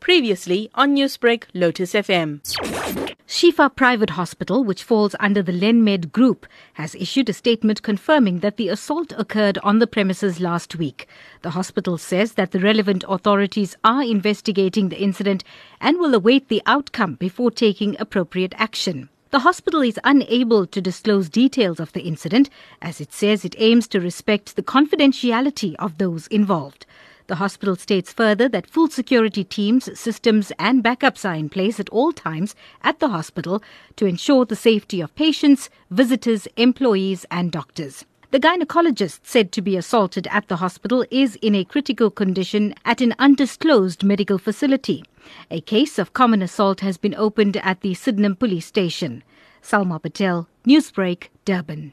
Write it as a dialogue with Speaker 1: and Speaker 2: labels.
Speaker 1: Previously on Newsbreak, Lotus FM.
Speaker 2: Shifa Private Hospital, which falls under the Lenmed Group, has issued a statement confirming that the assault occurred on the premises last week. The hospital says that the relevant authorities are investigating the incident and will await the outcome before taking appropriate action. The hospital is unable to disclose details of the incident as it says it aims to respect the confidentiality of those involved. The hospital states further that full security teams, systems, and backups are in place at all times at the hospital to ensure the safety of patients, visitors, employees, and doctors. The gynecologist said to be assaulted at the hospital is in a critical condition at an undisclosed medical facility. A case of common assault has been opened at the Sydenham police station. Salma Patel, Newsbreak, Durban.